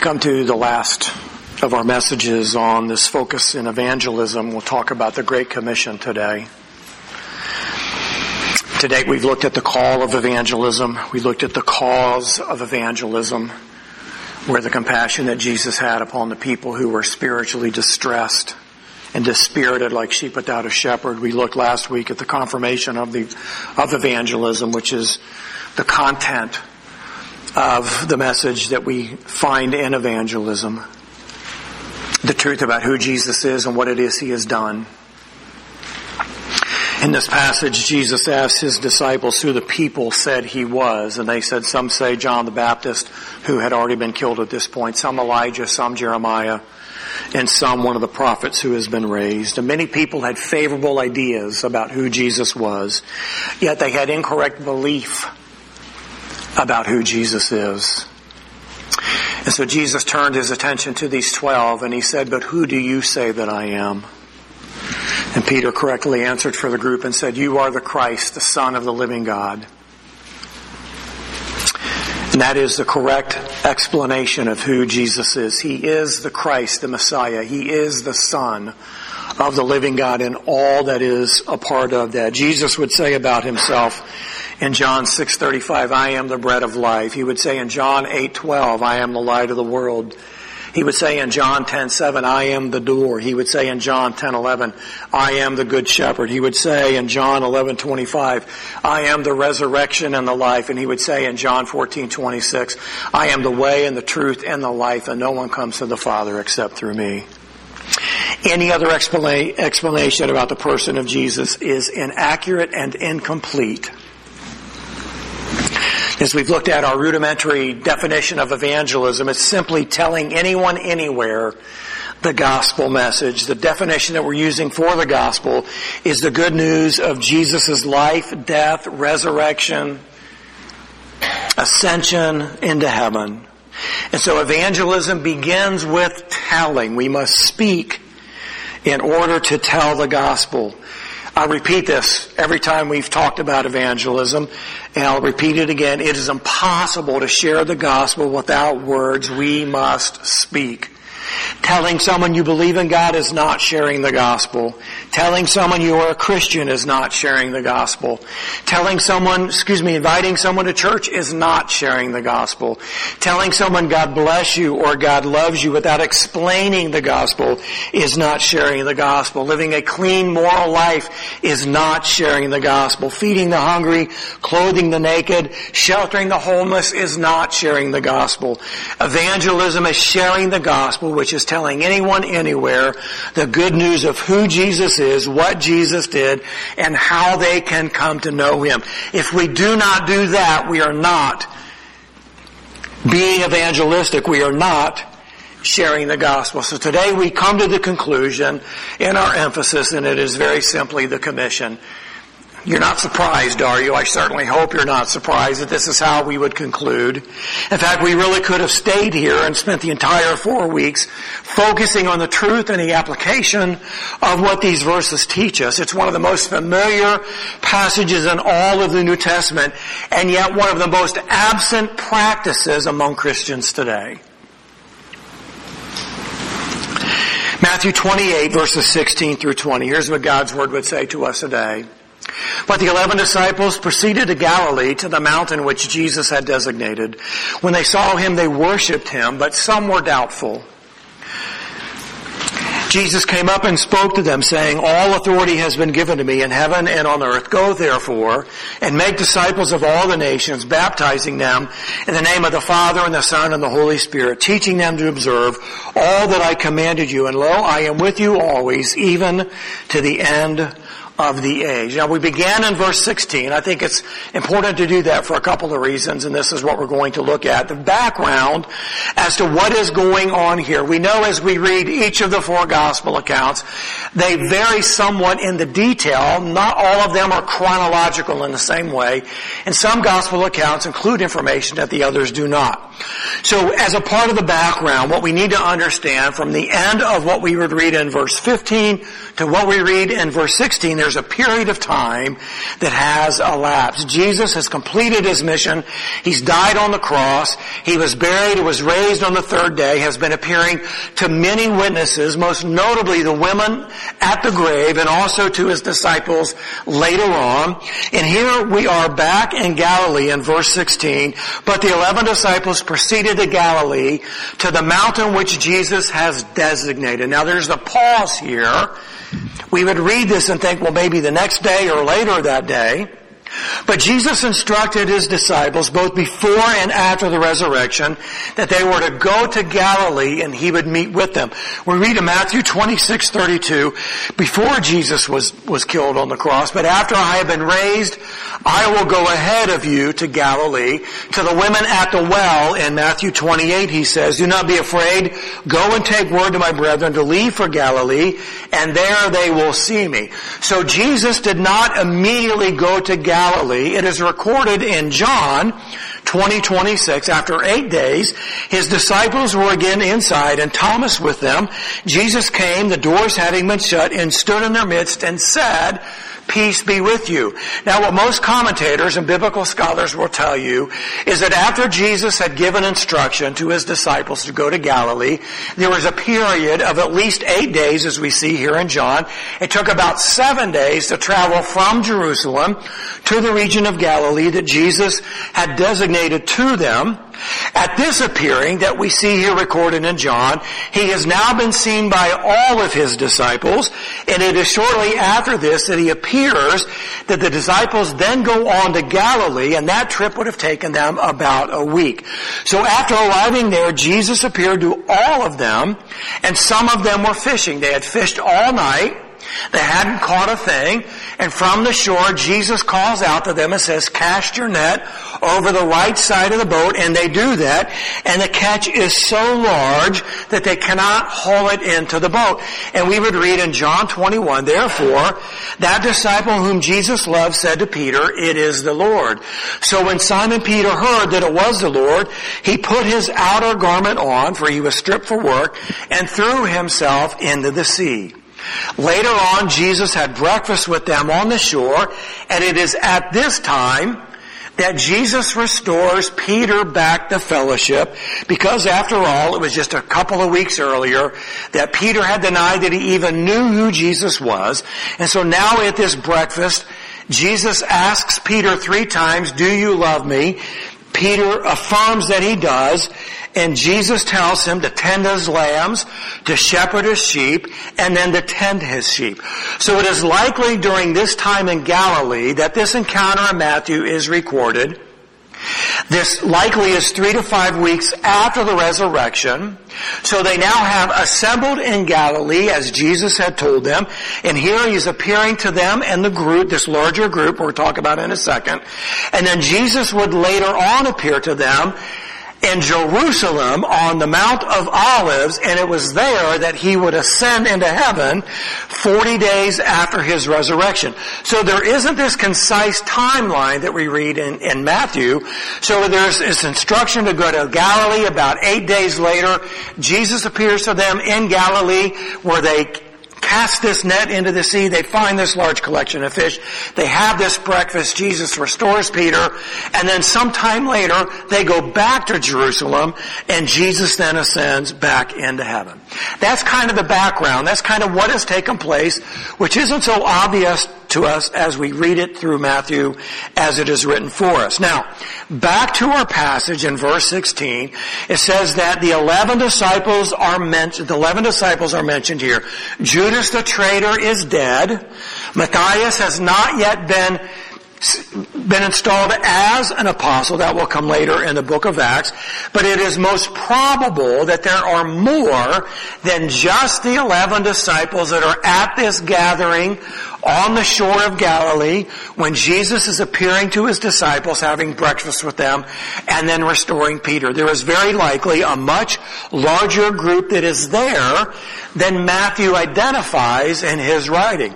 We come to the last of our messages on this focus in evangelism. We'll talk about the Great Commission today. Today we've looked at the call of evangelism. We looked at the cause of evangelism, where the compassion that Jesus had upon the people who were spiritually distressed and dispirited like sheep without a shepherd. We looked last week at the confirmation of the, of evangelism, which is the content of the message that we find in evangelism. The truth about who Jesus is and what it is he has done. In this passage, Jesus asked his disciples who the people said he was, and they said, some say John the Baptist, who had already been killed at this point, some Elijah, some Jeremiah, and some one of the prophets who has been raised. And many people had favorable ideas about who Jesus was, yet they had incorrect belief about who Jesus is. And so Jesus turned his attention to these twelve and he said, but who do you say that I am? And Peter correctly answered for the group and said, you are the Christ, the Son of the living God. And that is the correct explanation of who Jesus is. He is the Christ, the Messiah. He is the Son of the living God and all that is a part of that. Jesus would say about himself in John 6:35, I am the bread of life. He would say in John 8:12, I am the light of the world. He would say in John 10:7, I am the door. He would say in John 10:11, I am the good shepherd. He would say in John 11:25, I am the resurrection and the life. And he would say in John 14:26, I am the way and the truth and the life, and no one comes to the Father except through me. Any other explanation about the person of Jesus is inaccurate and incomplete. As we've looked at our rudimentary definition of evangelism, it's simply telling anyone anywhere the gospel message. The definition that we're using for the gospel is the good news of Jesus' life, death, resurrection, ascension into heaven. And so evangelism begins with telling. We must speak in order to tell the gospel. I repeat this every time we've talked about evangelism, and I'll repeat it again. It is impossible to share the gospel without words. We must speak. Telling someone you believe in God is not sharing the gospel. Telling someone you are a Christian is not sharing the gospel. Telling someone, excuse me, inviting someone to church is not sharing the gospel. Telling someone God bless you or God loves you without explaining the gospel is not sharing the gospel. Living a clean moral life is not sharing the gospel. Feeding the hungry, clothing the naked, sheltering the homeless is not sharing the gospel. Evangelism is sharing the gospel which is telling anyone anywhere the good news of who Jesus is, what Jesus did, and how they can come to know Him. If we do not do that, we are not being evangelistic. We are not sharing the gospel. So today we come to the conclusion in our emphasis, and it is very simply the commission. You're not surprised, are you? I certainly hope you're not surprised that this is how we would conclude. In fact, we really could have stayed here and spent the entire four weeks focusing on the truth and the application of what these verses teach us. It's one of the most familiar passages in all of the New Testament, and yet one of the most absent practices among Christians today. Matthew 28 verses 16 through 20. Here's what God's Word would say to us today. But the eleven disciples proceeded to Galilee to the mountain which Jesus had designated. When they saw him, they worshipped him, but some were doubtful. Jesus came up and spoke to them saying, all authority has been given to me in heaven and on earth. Go therefore and make disciples of all the nations, baptizing them in the name of the Father and the Son and the Holy Spirit, teaching them to observe all that I commanded you. And lo, I am with you always, even to the end of the age. Now we began in verse 16. I think it's important to do that for a couple of reasons, and this is what we're going to look at. The background as to what is going on here. We know as we read each of the four gospel accounts, they vary somewhat in the detail. Not all of them are chronological in the same way, and some gospel accounts include information that the others do not. So as a part of the background, what we need to understand from the end of what we would read in verse 15 to what we read in verse 16, there's there's a period of time that has elapsed. Jesus has completed his mission. He's died on the cross. He was buried, He was raised on the third day, has been appearing to many witnesses, most notably the women at the grave and also to his disciples later on. And here we are back in Galilee in verse 16. But the eleven disciples proceeded to Galilee to the mountain which Jesus has designated. Now there's a pause here. We would read this and think, well maybe the next day or later that day. But Jesus instructed his disciples both before and after the resurrection that they were to go to Galilee and he would meet with them. We read in Matthew 26, 32, before Jesus was, was killed on the cross, but after I have been raised, I will go ahead of you to Galilee. To the women at the well in Matthew 28, he says, do not be afraid. Go and take word to my brethren to leave for Galilee and there they will see me. So Jesus did not immediately go to Galilee Galilee. It is recorded in John 2026. After eight days, his disciples were again inside and Thomas with them. Jesus came, the doors having been shut, and stood in their midst and said, peace be with you. Now what most commentators and biblical scholars will tell you is that after Jesus had given instruction to his disciples to go to Galilee, there was a period of at least eight days as we see here in John. It took about seven days to travel from Jerusalem to the region of Galilee that Jesus had designated to them. At this appearing that we see here recorded in John, he has now been seen by all of his disciples, and it is shortly after this that he appears that the disciples then go on to Galilee, and that trip would have taken them about a week. So after arriving there, Jesus appeared to all of them, and some of them were fishing. They had fished all night, they hadn't caught a thing. And from the shore, Jesus calls out to them and says, cast your net over the right side of the boat. And they do that. And the catch is so large that they cannot haul it into the boat. And we would read in John 21, therefore, that disciple whom Jesus loved said to Peter, it is the Lord. So when Simon Peter heard that it was the Lord, he put his outer garment on, for he was stripped for work, and threw himself into the sea. Later on, Jesus had breakfast with them on the shore, and it is at this time that Jesus restores Peter back to fellowship because after all, it was just a couple of weeks earlier that Peter had denied that he even knew who Jesus was. And so now at this breakfast, Jesus asks Peter three times, do you love me? Peter affirms that he does, and Jesus tells him to tend his lambs, to shepherd his sheep, and then to tend his sheep. So it is likely during this time in Galilee that this encounter in Matthew is recorded. This likely is three to five weeks after the resurrection. So they now have assembled in Galilee as Jesus had told them. And here he is appearing to them and the group, this larger group we'll talk about in a second. And then Jesus would later on appear to them in Jerusalem on the Mount of Olives, and it was there that he would ascend into heaven 40 days after his resurrection. So there isn't this concise timeline that we read in, in Matthew. So there's this instruction to go to Galilee about eight days later. Jesus appears to them in Galilee where they cast this net into the sea. They find this large collection of fish. They have this breakfast. Jesus restores Peter. And then sometime later, they go back to Jerusalem and Jesus then ascends back into heaven. That's kind of the background. That's kind of what has taken place, which isn't so obvious to us as we read it through Matthew as it is written for us. Now, back to our passage in verse 16, it says that the eleven disciples are mentioned, the eleven disciples are mentioned here. Judas the traitor is dead. Matthias has not yet been been installed as an apostle. That will come later in the book of Acts. But it is most probable that there are more than just the 11 disciples that are at this gathering on the shore of Galilee when Jesus is appearing to his disciples, having breakfast with them, and then restoring Peter. There is very likely a much larger group that is there than Matthew identifies in his writing.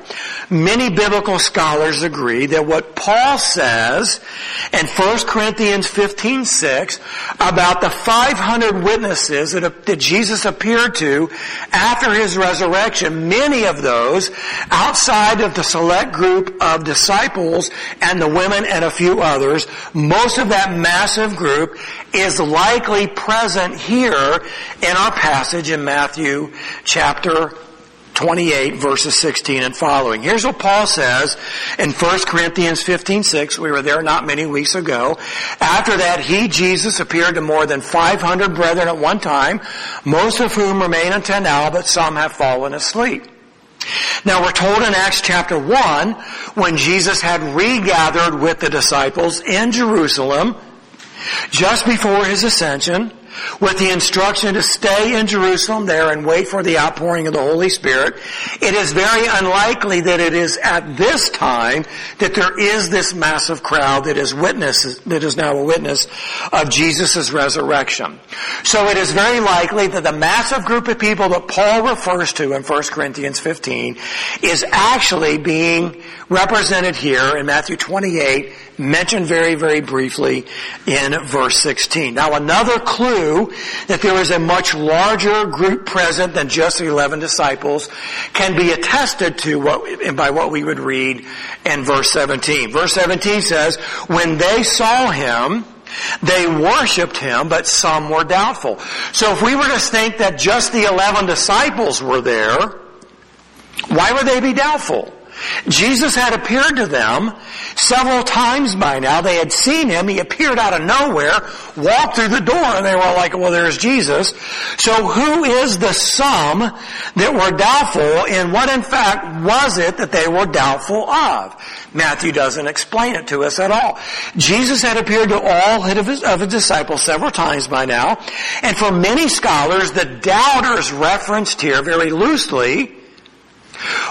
Many biblical scholars agree that what Paul says in 1 Corinthians 15, 6 about the 500 witnesses that, that Jesus appeared to after his resurrection, many of those outside of absent the select group of disciples and the women and a few others, most of that massive group is likely present here in our passage in Matthew chapter 28 verses 16 and following. Here's what Paul says in 1 Corinthians 15, 6. We were there not many weeks ago. After that, he, Jesus, appeared to more than 500 brethren at one time, most of whom remain until now, but some have fallen asleep. Now we're told in Acts chapter 1, when Jesus had regathered with the disciples in Jerusalem, just before his ascension, with the instruction to stay in Jerusalem there and wait for the outpouring of the Holy Spirit, it is very unlikely that it is at this time that there is this massive crowd that is witness, that is now a witness of Jesus' resurrection. So it is very likely that the massive group of people that Paul refers to in 1 Corinthians 15 is actually being represented here in Matthew 28 mentioned very, very briefly in verse 16. Now another clue that there is a much larger group present than just the 11 disciples can be attested to what, by what we would read in verse 17. Verse 17 says, when they saw him, they worshiped him, but some were doubtful. So if we were to think that just the 11 disciples were there, why would they be doubtful? Jesus had appeared to them several times by now. They had seen him. He appeared out of nowhere, walked through the door, and they were like, well, there's Jesus. So who is the some that were doubtful, and what in fact was it that they were doubtful of? Matthew doesn't explain it to us at all. Jesus had appeared to all of his, of his disciples several times by now, and for many scholars, the doubters referenced here very loosely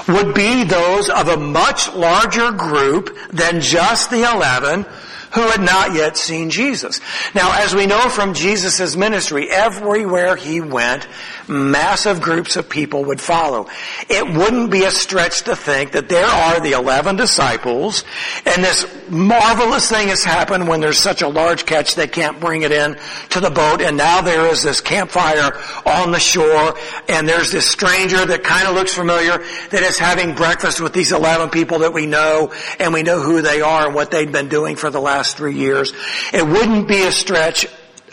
would be those of a much larger group than just the eleven who had not yet seen Jesus. Now, as we know from Jesus' ministry, everywhere he went, massive groups of people would follow. It wouldn't be a stretch to think that there are the 11 disciples, and this marvelous thing has happened when there's such a large catch they can't bring it in to the boat, and now there is this campfire on the shore, and there's this stranger that kind of looks familiar that is having breakfast with these 11 people that we know, and we know who they are and what they've been doing for the last three years. It wouldn't be a stretch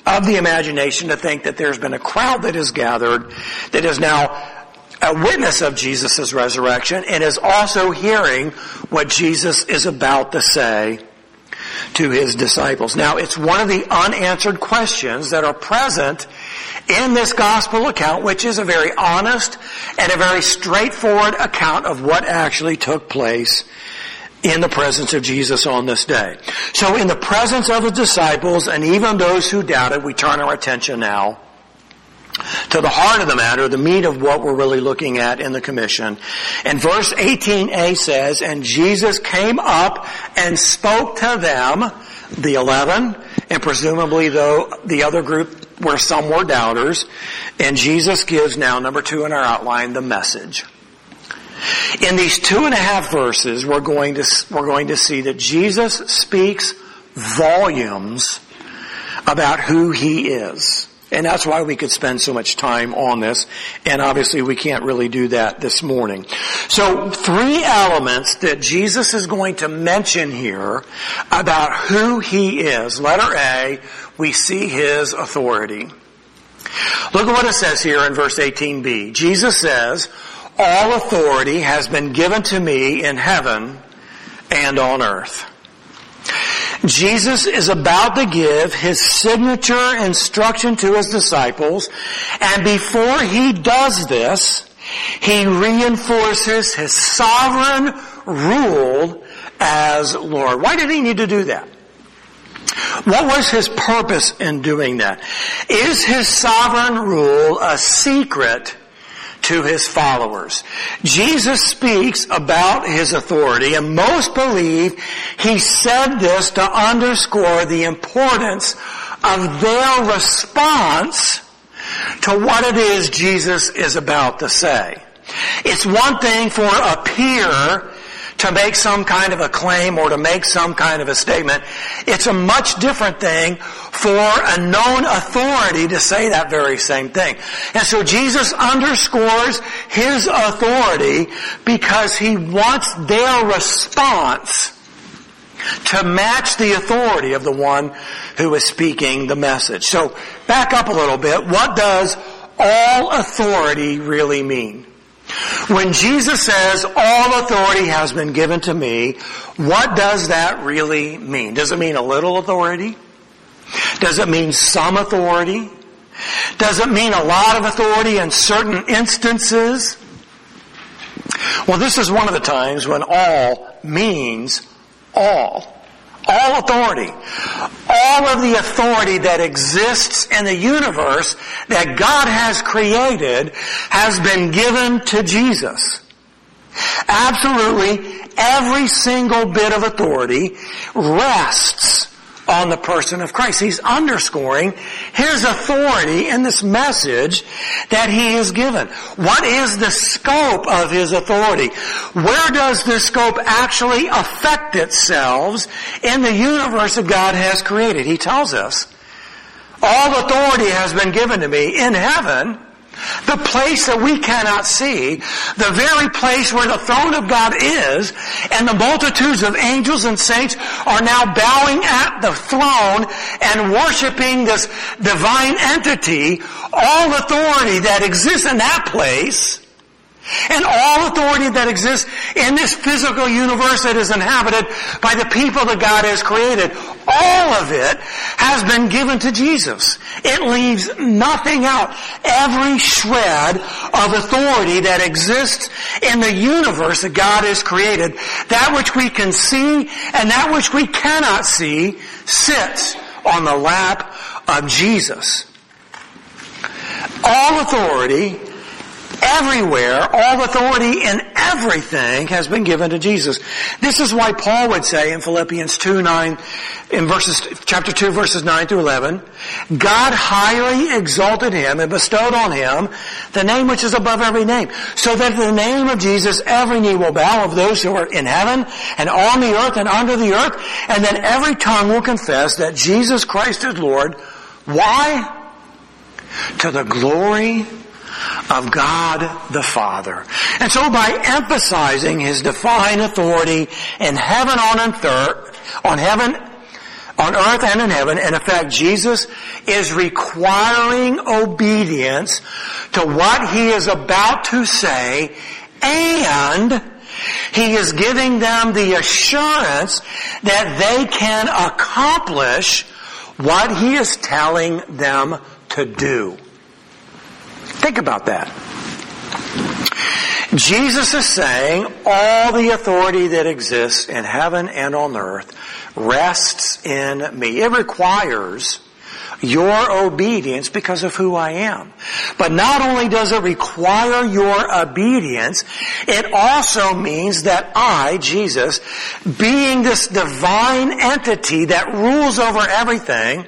of the imagination to think that there's been a crowd that has gathered that is now a witness of Jesus' resurrection and is also hearing what Jesus is about to say to his disciples. Now, it's one of the unanswered questions that are present in this gospel account, which is a very honest and a very straightforward account of what actually took place in the presence of Jesus on this day. So in the presence of the disciples and even those who doubted, we turn our attention now to the heart of the matter, the meat of what we're really looking at in the commission. And verse 18a says, And Jesus came up and spoke to them, the eleven, and presumably though the other group where some were doubters, and Jesus gives now, number two in our outline, the message. In these two and a half verses, we're going to, we're going to see that Jesus speaks volumes about who he is. And that's why we could spend so much time on this. And obviously we can't really do that this morning. So three elements that Jesus is going to mention here about who he is. Letter A, we see his authority. Look at what it says here in verse 18b. Jesus says, all authority has been given to me in heaven and on earth. Jesus is about to give his signature instruction to his disciples, and before he does this, he reinforces his sovereign rule as Lord. Why did he need to do that? What was his purpose in doing that? Is his sovereign rule a secret to his followers. Jesus speaks about his authority and most believe he said this to underscore the importance of their response to what it is Jesus is about to say. It's one thing for a peer to make some kind of a claim or to make some kind of a statement. It's a much different thing for a known authority to say that very same thing. And so Jesus underscores his authority because he wants their response to match the authority of the one who is speaking the message. So back up a little bit. What does all authority really mean? When Jesus says, all authority has been given to me, what does that really mean? Does it mean a little authority? Does it mean some authority? Does it mean a lot of authority in certain instances? Well, this is one of the times when all means all. All authority. All of the authority that exists in the universe that God has created has been given to Jesus. Absolutely every single bit of authority rests on the person of Christ. He's underscoring his authority in this message that he has given. What is the scope of his authority? Where does this scope actually affect itself in the universe that God has created? He tells us, all authority has been given to me in heaven the place that we cannot see, the very place where the throne of God is, and the multitudes of angels and saints are now bowing at the throne and worshiping this divine entity, all authority that exists in that place and all authority that exists in this physical universe that is inhabited by the people that God has created, all of it has been given to Jesus. It leaves nothing out. Every shred of authority that exists in the universe that God has created, that which we can see and that which we cannot see, sits on the lap of Jesus. All authority everywhere, all authority in everything has been given to Jesus. This is why Paul would say in Philippians 2, 9, in verses, chapter 2 verses 9 through 11, God highly exalted him and bestowed on him the name which is above every name, so that the name of Jesus every knee will bow of those who are in heaven and on the earth and under the earth, and then every tongue will confess that Jesus Christ is Lord. Why? To the glory of God the Father. And so by emphasizing His divine authority in heaven on earth, on heaven, on earth and in heaven, in effect, Jesus is requiring obedience to what He is about to say and he is giving them the assurance that they can accomplish what He is telling them to do. Think about that. Jesus is saying all the authority that exists in heaven and on earth rests in me. It requires your obedience because of who I am. But not only does it require your obedience, it also means that I, Jesus, being this divine entity that rules over everything,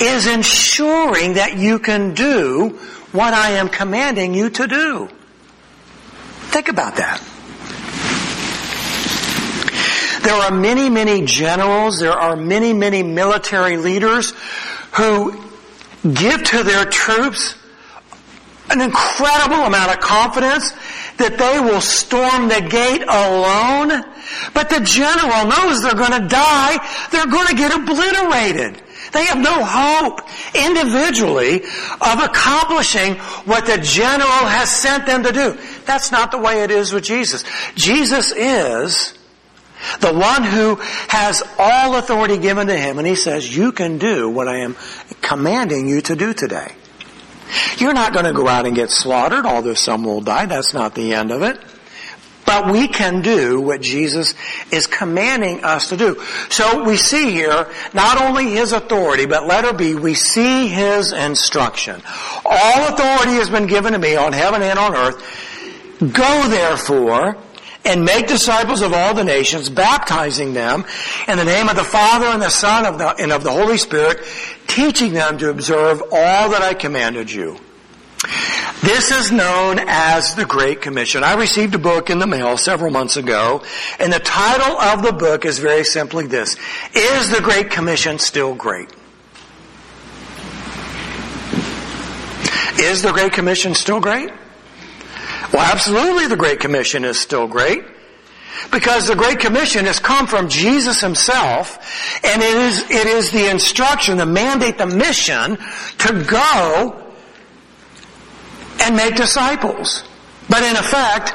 is ensuring that you can do what I am commanding you to do. Think about that. There are many, many generals, there are many, many military leaders who give to their troops an incredible amount of confidence that they will storm the gate alone. But the general knows they're going to die. They're going to get obliterated. They have no hope individually of accomplishing what the general has sent them to do. That's not the way it is with Jesus. Jesus is the one who has all authority given to him and he says, you can do what I am commanding you to do today. You're not going to go out and get slaughtered, although some will die. That's not the end of it. But we can do what Jesus is commanding us to do. So we see here not only His authority, but letter B, we see His instruction. All authority has been given to me on heaven and on earth. Go therefore and make disciples of all the nations, baptizing them in the name of the Father and the Son and of the Holy Spirit, teaching them to observe all that I commanded you. This is known as the Great Commission. I received a book in the mail several months ago, and the title of the book is very simply this. Is the Great Commission still great? Is the Great Commission still great? Well, absolutely the Great Commission is still great. Because the Great Commission has come from Jesus Himself, and it is, it is the instruction, the mandate, the mission to go and make disciples. But in effect,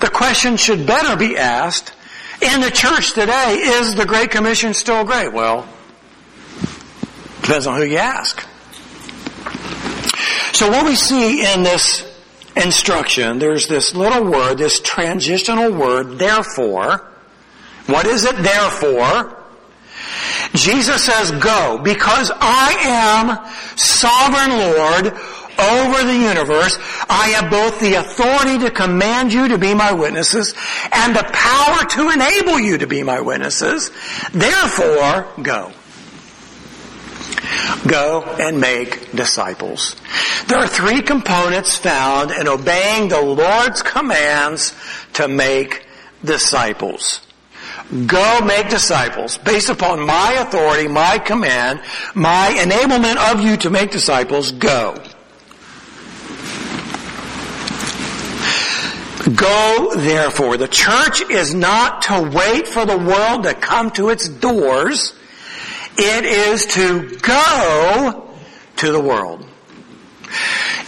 the question should better be asked, in the church today, is the Great Commission still great? Well, depends on who you ask. So what we see in this instruction, there's this little word, this transitional word, therefore. What is it therefore? Jesus says, go, because I am sovereign Lord over the universe. I have both the authority to command you to be my witnesses and the power to enable you to be my witnesses. Therefore, go. Go and make disciples. There are three components found in obeying the Lord's commands to make disciples. Go make disciples based upon my authority, my command, my enablement of you to make disciples. Go. Go therefore. The church is not to wait for the world to come to its doors. It is to go to the world.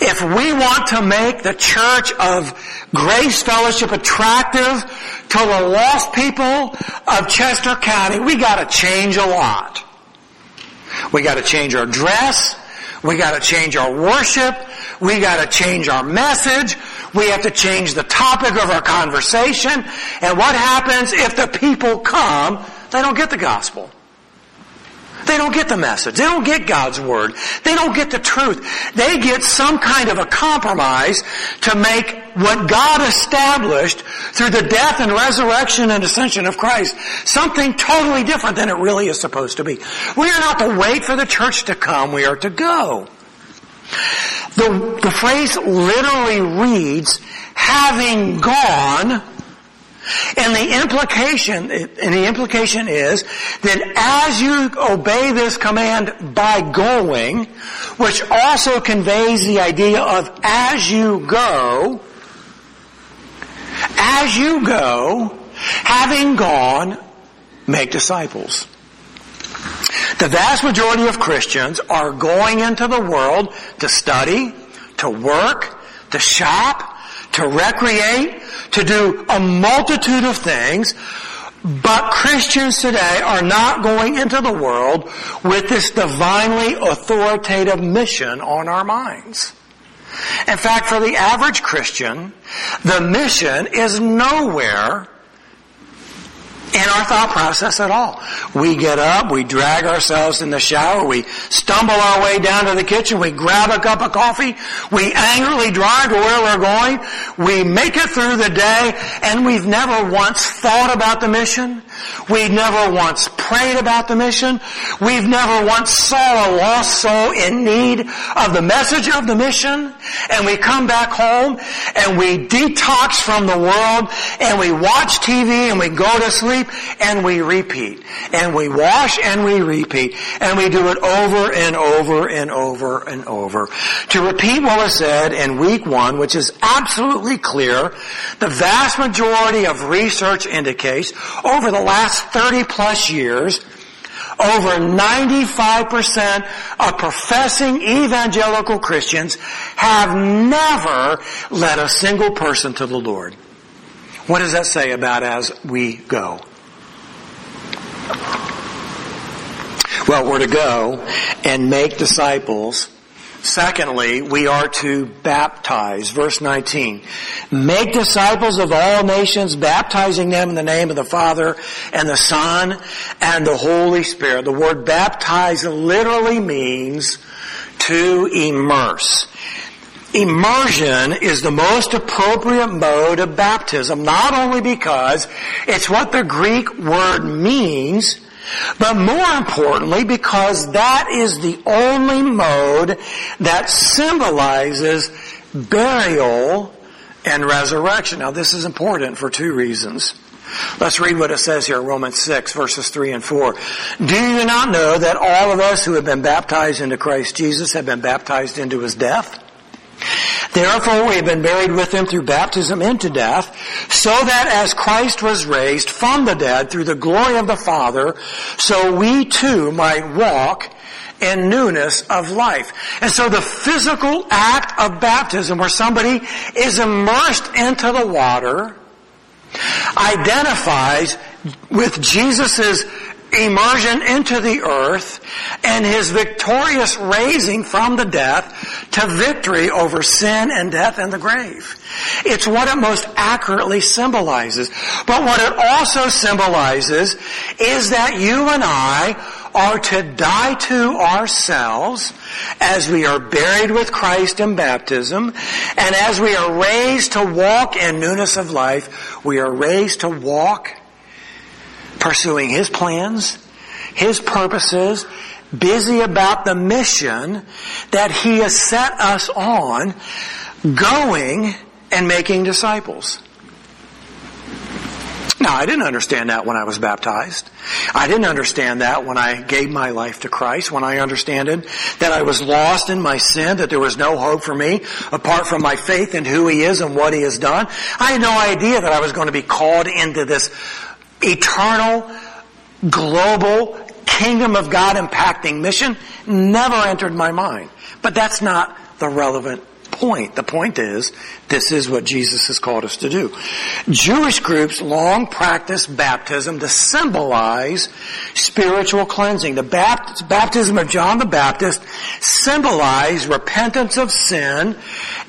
If we want to make the church of Grace Fellowship attractive to the lost people of Chester County, we gotta change a lot. We gotta change our dress. We gotta change our worship. We gotta change our message. We have to change the topic of our conversation. And what happens if the people come, they don't get the gospel. They don't get the message. They don't get God's Word. They don't get the truth. They get some kind of a compromise to make what God established through the death and resurrection and ascension of Christ something totally different than it really is supposed to be. We are not to wait for the church to come. We are to go. The, the phrase literally reads, having gone, and the implication, and the implication is that as you obey this command by going, which also conveys the idea of as you go, as you go, having gone, make disciples. The vast majority of Christians are going into the world to study, to work, to shop, to recreate, to do a multitude of things. But Christians today are not going into the world with this divinely authoritative mission on our minds. In fact, for the average Christian, the mission is nowhere in our thought process at all. We get up, we drag ourselves in the shower, we stumble our way down to the kitchen, we grab a cup of coffee, we angrily drive to where we're going, we make it through the day, and we've never once thought about the mission. We've never once prayed about the mission. We've never once saw a lost soul in need of the message of the mission. And we come back home and we detox from the world and we watch TV and we go to sleep and we repeat. And we wash and we repeat. And we do it over and over and over and over. To repeat what was said in week one, which is absolutely clear, the vast majority of research indicates over the last 30 plus years, over 95% of professing evangelical Christians have never led a single person to the Lord. What does that say about as we go? Well, we're to go and make disciples Secondly, we are to baptize. Verse 19. Make disciples of all nations, baptizing them in the name of the Father and the Son and the Holy Spirit. The word baptize literally means to immerse. Immersion is the most appropriate mode of baptism, not only because it's what the Greek word means, but more importantly, because that is the only mode that symbolizes burial, and resurrection. Now this is important for two reasons. Let's read what it says here, Romans 6 verses 3 and 4. Do you not know that all of us who have been baptized into Christ Jesus have been baptized into his death? Therefore we have been buried with him through baptism into death, so that as Christ was raised from the dead through the glory of the Father, so we too might walk in newness of life. And so the physical act of baptism where somebody is immersed into the water identifies with Jesus' immersion into the earth and his victorious raising from the death to victory over sin and death and the grave. It's what it most accurately symbolizes. But what it also symbolizes is that you and I are to die to ourselves as we are buried with Christ in baptism and as we are raised to walk in newness of life, we are raised to walk pursuing His plans, His purposes, busy about the mission that He has set us on, going and making disciples. Now, I didn't understand that when I was baptized. I didn't understand that when I gave my life to Christ, when I understood that I was lost in my sin, that there was no hope for me apart from my faith in who He is and what He has done. I had no idea that I was going to be called into this eternal, global, kingdom of God impacting mission. Never entered my mind. But that's not the relevant point. The point is, this is what Jesus has called us to do. Jewish groups long practiced baptism to symbolize spiritual cleansing. The baptism of John the Baptist symbolized repentance of sin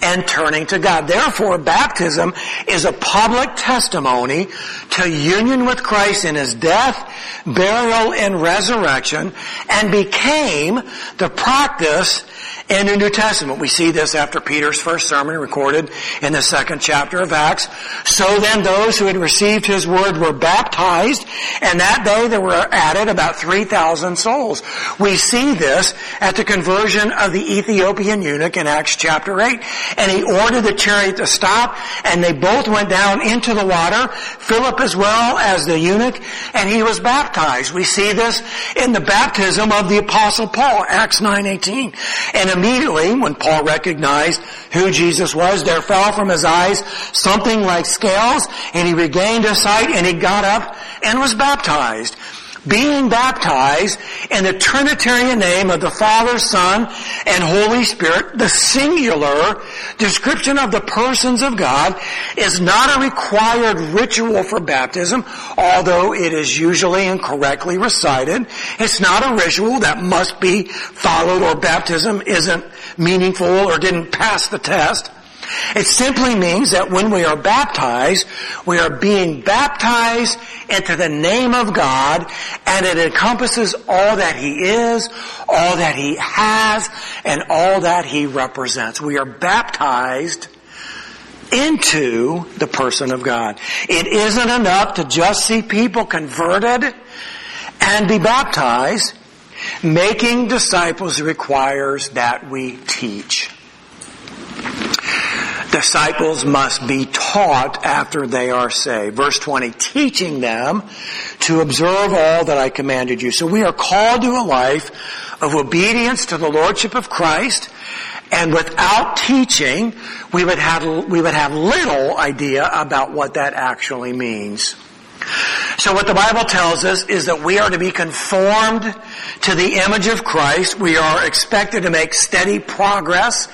and turning to God. Therefore, baptism is a public testimony to union with Christ in His death, burial, and resurrection, and became the practice in the New Testament. We see this after Peter's first sermon recorded in the second chapter of Acts. So then those who had received his word were baptized, and that day there were added about 3,000 souls. We see this at the conversion of the Ethiopian eunuch in Acts chapter 8. And he ordered the chariot to stop, and they both went down into the water, Philip as well as the eunuch, and he was baptized. We see this in the baptism of the apostle Paul, Acts 9.18. And immediately, when Paul recognized who Jesus was, there fell from his eyes something like scales, and he regained his sight, and he got up and was baptized being baptized in the Trinitarian name of the Father, Son, and Holy Spirit, the singular description of the persons of God is not a required ritual for baptism, although it is usually and correctly recited. It's not a ritual that must be followed or baptism isn't meaningful or didn't pass the test. It simply means that when we are baptized, we are being baptized into the name of God and it encompasses all that He is, all that He has, and all that He represents. We are baptized into the person of God. It isn't enough to just see people converted and be baptized. Making disciples requires that we teach disciples must be taught after they are saved. Verse 20, teaching them to observe all that I commanded you. So we are called to a life of obedience to the Lordship of Christ, and without teaching, we would have, we would have little idea about what that actually means. So what the Bible tells us is that we are to be conformed to the image of Christ. We are expected to make steady progress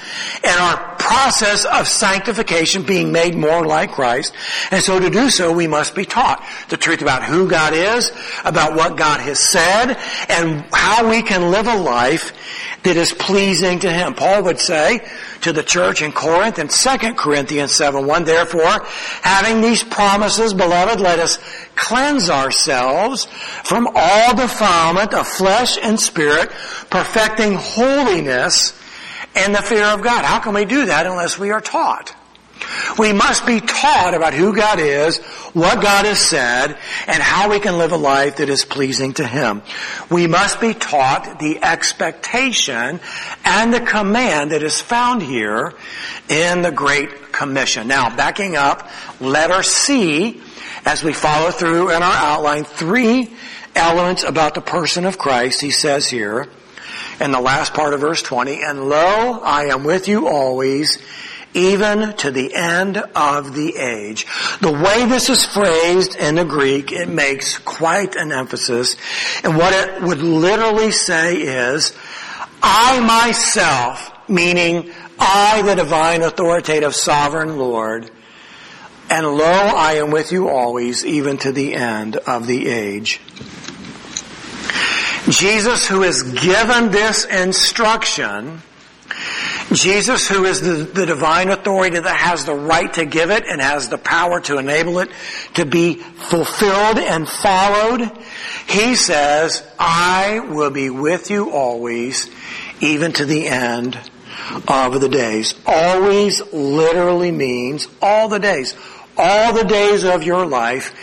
in our process of sanctification, being made more like Christ. And so to do so, we must be taught the truth about who God is, about what God has said, and how we can live a life that is pleasing to Him. Paul would say to the church in Corinth in 2 Corinthians 7 1, therefore, having these promises, beloved, let us cleanse ourselves from all defilement of flesh and spirit, perfecting holiness in the fear of God. How can we do that unless we are taught? We must be taught about who God is, what God has said, and how we can live a life that is pleasing to Him. We must be taught the expectation and the command that is found here in the Great Commission. Now, backing up, letter C, as we follow through in our outline, three elements about the person of Christ, he says here, in the last part of verse 20, and lo, I am with you always, even to the end of the age. The way this is phrased in the Greek, it makes quite an emphasis. And what it would literally say is, I myself, meaning I, the divine, authoritative, sovereign Lord, and lo, I am with you always, even to the end of the age. Jesus who is given this instruction, Jesus who is the, the, divine authority that has the right to give it and has the power to enable it to be fulfilled and followed, he says, I will be with you always, even to the end of the days. Always literally means all the days. All the days of your life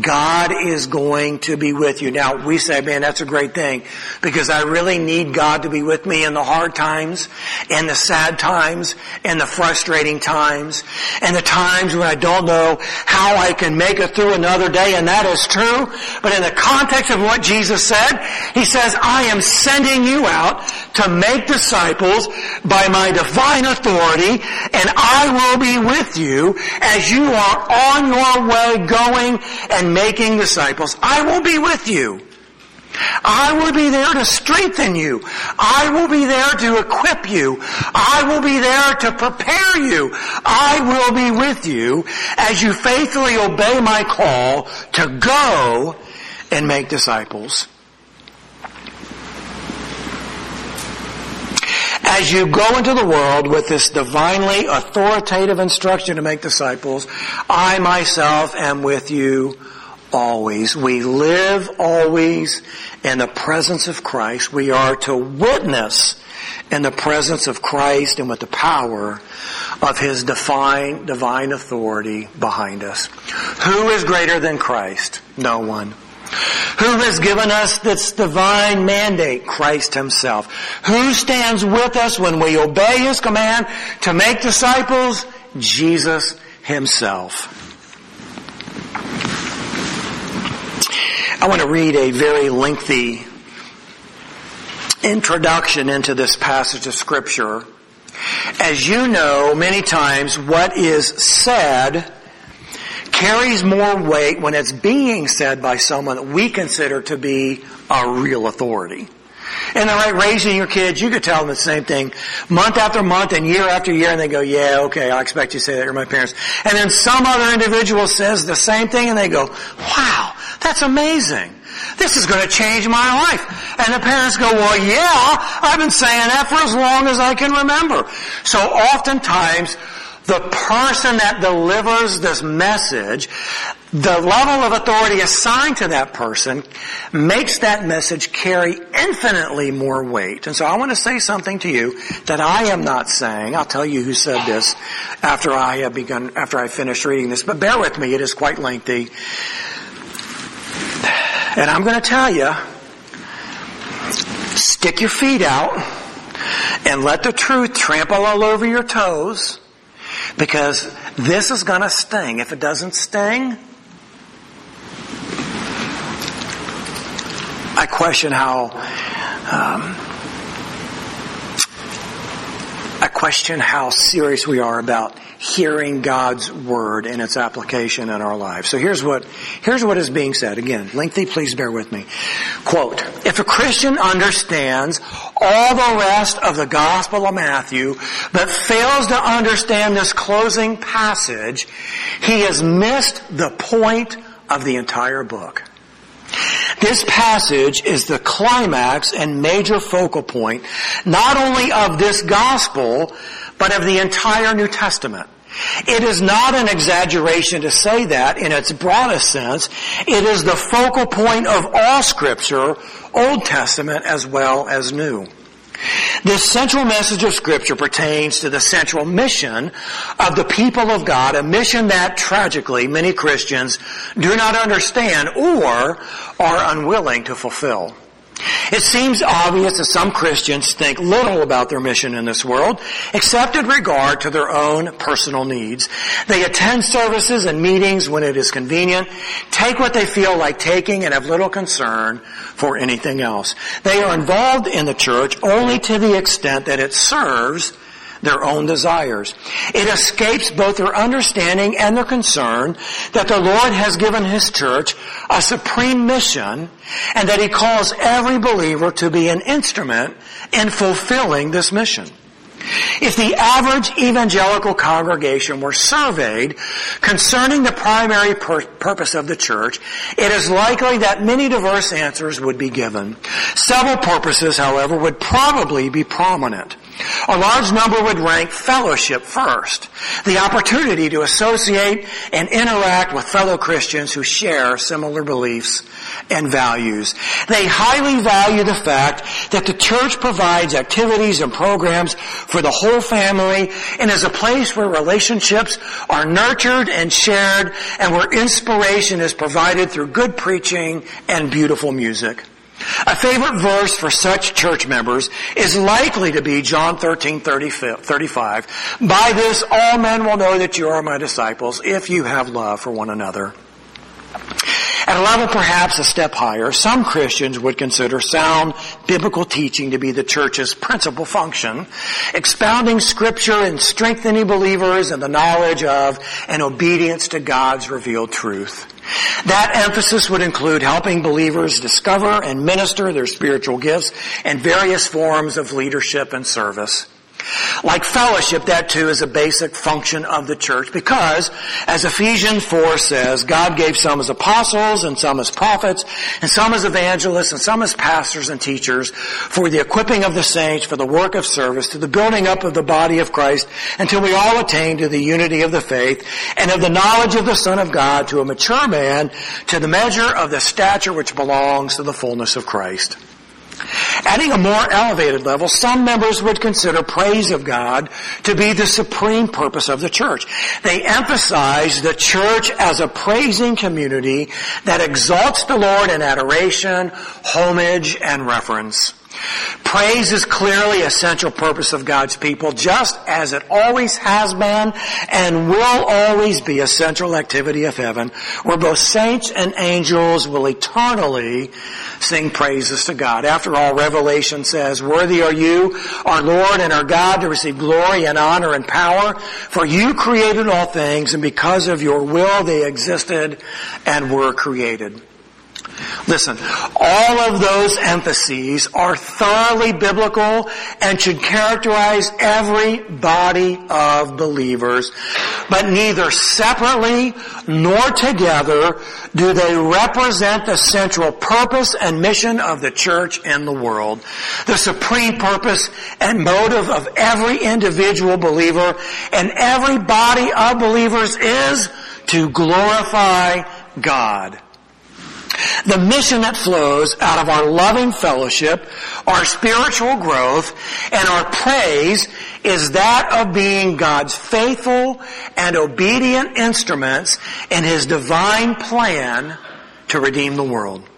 God is going to be with you. Now, we say, man, that's a great thing because I really need God to be with me in the hard times and the sad times and the frustrating times and the times when I don't know how I can make it through another day and that is true. But in the context of what Jesus said, He says, I am sending you out to make disciples by my divine authority and I will be with you as you are on your way going and and making disciples. I will be with you. I will be there to strengthen you. I will be there to equip you. I will be there to prepare you. I will be with you as you faithfully obey my call to go and make disciples. As you go into the world with this divinely authoritative instruction to make disciples, I myself am with you always. We live always in the presence of Christ. We are to witness in the presence of Christ and with the power of His divine, divine authority behind us. Who is greater than Christ? No one. Who has given us this divine mandate? Christ Himself. Who stands with us when we obey His command to make disciples? Jesus Himself. I want to read a very lengthy introduction into this passage of scripture. As you know, many times what is said carries more weight when it's being said by someone that we consider to be a real authority. And they're like raising your kids, you could tell them the same thing month after month and year after year and they go, yeah, okay, I expect you to say that, you're my parents. And then some other individual says the same thing and they go, wow, that's amazing. This is going to change my life. And the parents go, well, yeah, I've been saying that for as long as I can remember. So oftentimes, the person that delivers this message, the level of authority assigned to that person makes that message carry infinitely more weight. And so I want to say something to you that I am not saying. I'll tell you who said this after I have begun, after I finish reading this, but bear with me, it is quite lengthy. And I'm going to tell you, stick your feet out and let the truth trample all over your toes because this is going to sting. If it doesn't sting, I question how um, I question how serious we are about hearing God's word and its application in our lives. So here's what, here's what is being said. Again, lengthy, please bear with me. Quote, if a Christian understands all the rest of the Gospel of Matthew, but fails to understand this closing passage, he has missed the point of the entire book. This passage is the climax and major focal point, not only of this gospel, but of the entire New Testament. It is not an exaggeration to say that in its broadest sense. It is the focal point of all scripture, Old Testament as well as New. This central message of scripture pertains to the central mission of the people of God, a mission that tragically many Christians do not understand or are unwilling to fulfill. It seems obvious that some Christians think little about their mission in this world, except in regard to their own personal needs. They attend services and meetings when it is convenient, take what they feel like taking, and have little concern for anything else. They are involved in the church only to the extent that it serves their own desires. It escapes both their understanding and their concern that the Lord has given His church a supreme mission and that He calls every believer to be an instrument in fulfilling this mission. If the average evangelical congregation were surveyed concerning the primary pur- purpose of the church, it is likely that many diverse answers would be given. Several purposes, however, would probably be prominent. A large number would rank fellowship first. The opportunity to associate and interact with fellow Christians who share similar beliefs and values. They highly value the fact that the church provides activities and programs for the whole family and is a place where relationships are nurtured and shared and where inspiration is provided through good preaching and beautiful music. A favorite verse for such church members is likely to be John 13, 35. By this all men will know that you are my disciples if you have love for one another. At a level perhaps a step higher, some Christians would consider sound biblical teaching to be the church's principal function, expounding scripture and strengthening believers in the knowledge of and obedience to God's revealed truth. That emphasis would include helping believers discover and minister their spiritual gifts and various forms of leadership and service. Like fellowship, that too is a basic function of the church because, as Ephesians 4 says, God gave some as apostles and some as prophets and some as evangelists and some as pastors and teachers for the equipping of the saints for the work of service to the building up of the body of Christ until we all attain to the unity of the faith and of the knowledge of the Son of God to a mature man to the measure of the stature which belongs to the fullness of Christ. Adding a more elevated level, some members would consider praise of God to be the supreme purpose of the church. They emphasize the church as a praising community that exalts the Lord in adoration, homage, and reverence. Praise is clearly a central purpose of God's people, just as it always has been and will always be a central activity of heaven, where both saints and angels will eternally sing praises to God. After all, Revelation says, Worthy are you, our Lord and our God, to receive glory and honor and power, for you created all things, and because of your will they existed and were created. Listen, all of those emphases are thoroughly biblical and should characterize every body of believers, but neither separately nor together do they represent the central purpose and mission of the church and the world. The supreme purpose and motive of every individual believer and every body of believers is to glorify God. The mission that flows out of our loving fellowship, our spiritual growth, and our praise is that of being God's faithful and obedient instruments in His divine plan to redeem the world.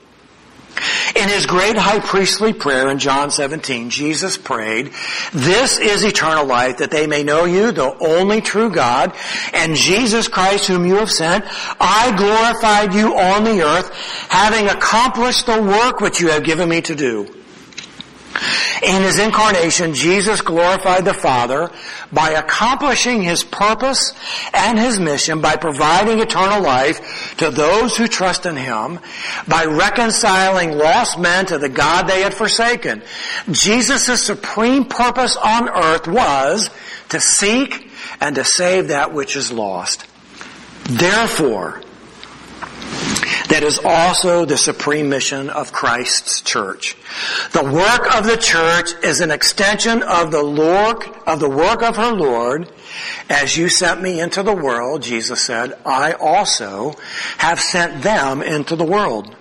In his great high priestly prayer in John 17, Jesus prayed, This is eternal life, that they may know you, the only true God, and Jesus Christ whom you have sent. I glorified you on the earth, having accomplished the work which you have given me to do. In his incarnation, Jesus glorified the Father by accomplishing his purpose and his mission by providing eternal life to those who trust in him, by reconciling lost men to the God they had forsaken. Jesus' supreme purpose on earth was to seek and to save that which is lost. Therefore, that is also the supreme mission of Christ's church. The work of the church is an extension of the of the work of her Lord. As you sent me into the world, Jesus said, I also have sent them into the world.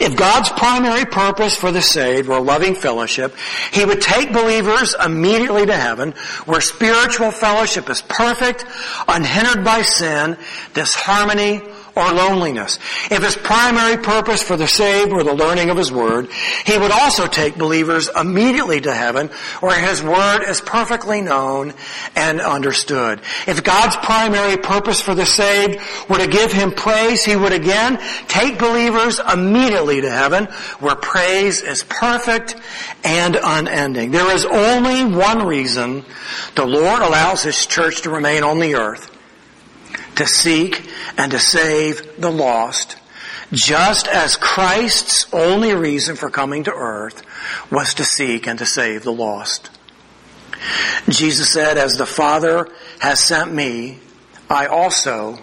If God's primary purpose for the saved were loving fellowship, He would take believers immediately to heaven where spiritual fellowship is perfect, unhindered by sin, disharmony, or loneliness. If his primary purpose for the saved were the learning of his word, he would also take believers immediately to heaven where his word is perfectly known and understood. If God's primary purpose for the saved were to give him praise, he would again take believers immediately to heaven where praise is perfect and unending. There is only one reason the Lord allows his church to remain on the earth to seek and to save the lost, just as Christ's only reason for coming to earth was to seek and to save the lost. Jesus said, as the Father has sent me, I also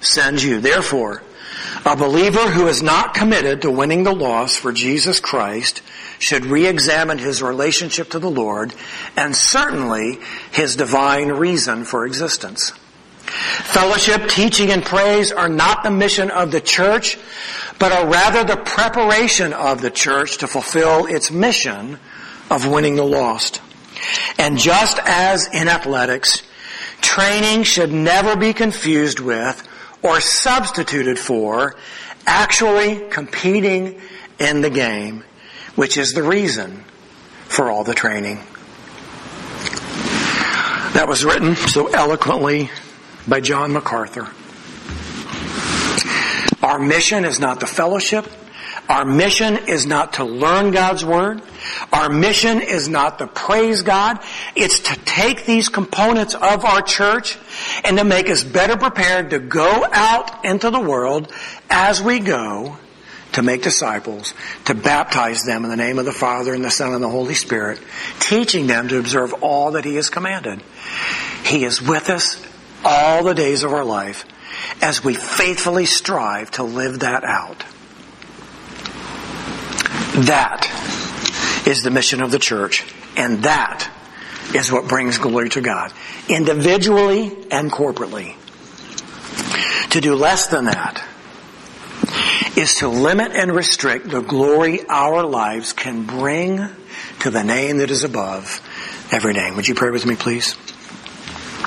send you. Therefore, a believer who is not committed to winning the lost for Jesus Christ should re-examine his relationship to the Lord and certainly his divine reason for existence. Fellowship, teaching, and praise are not the mission of the church, but are rather the preparation of the church to fulfill its mission of winning the lost. And just as in athletics, training should never be confused with or substituted for actually competing in the game, which is the reason for all the training. That was written so eloquently by John MacArthur. Our mission is not the fellowship. Our mission is not to learn God's Word. Our mission is not to praise God. It's to take these components of our church and to make us better prepared to go out into the world as we go to make disciples, to baptize them in the name of the Father and the Son and the Holy Spirit, teaching them to observe all that He has commanded. He is with us all the days of our life as we faithfully strive to live that out. That is the mission of the church, and that is what brings glory to God, individually and corporately. To do less than that is to limit and restrict the glory our lives can bring to the name that is above every name. Would you pray with me, please?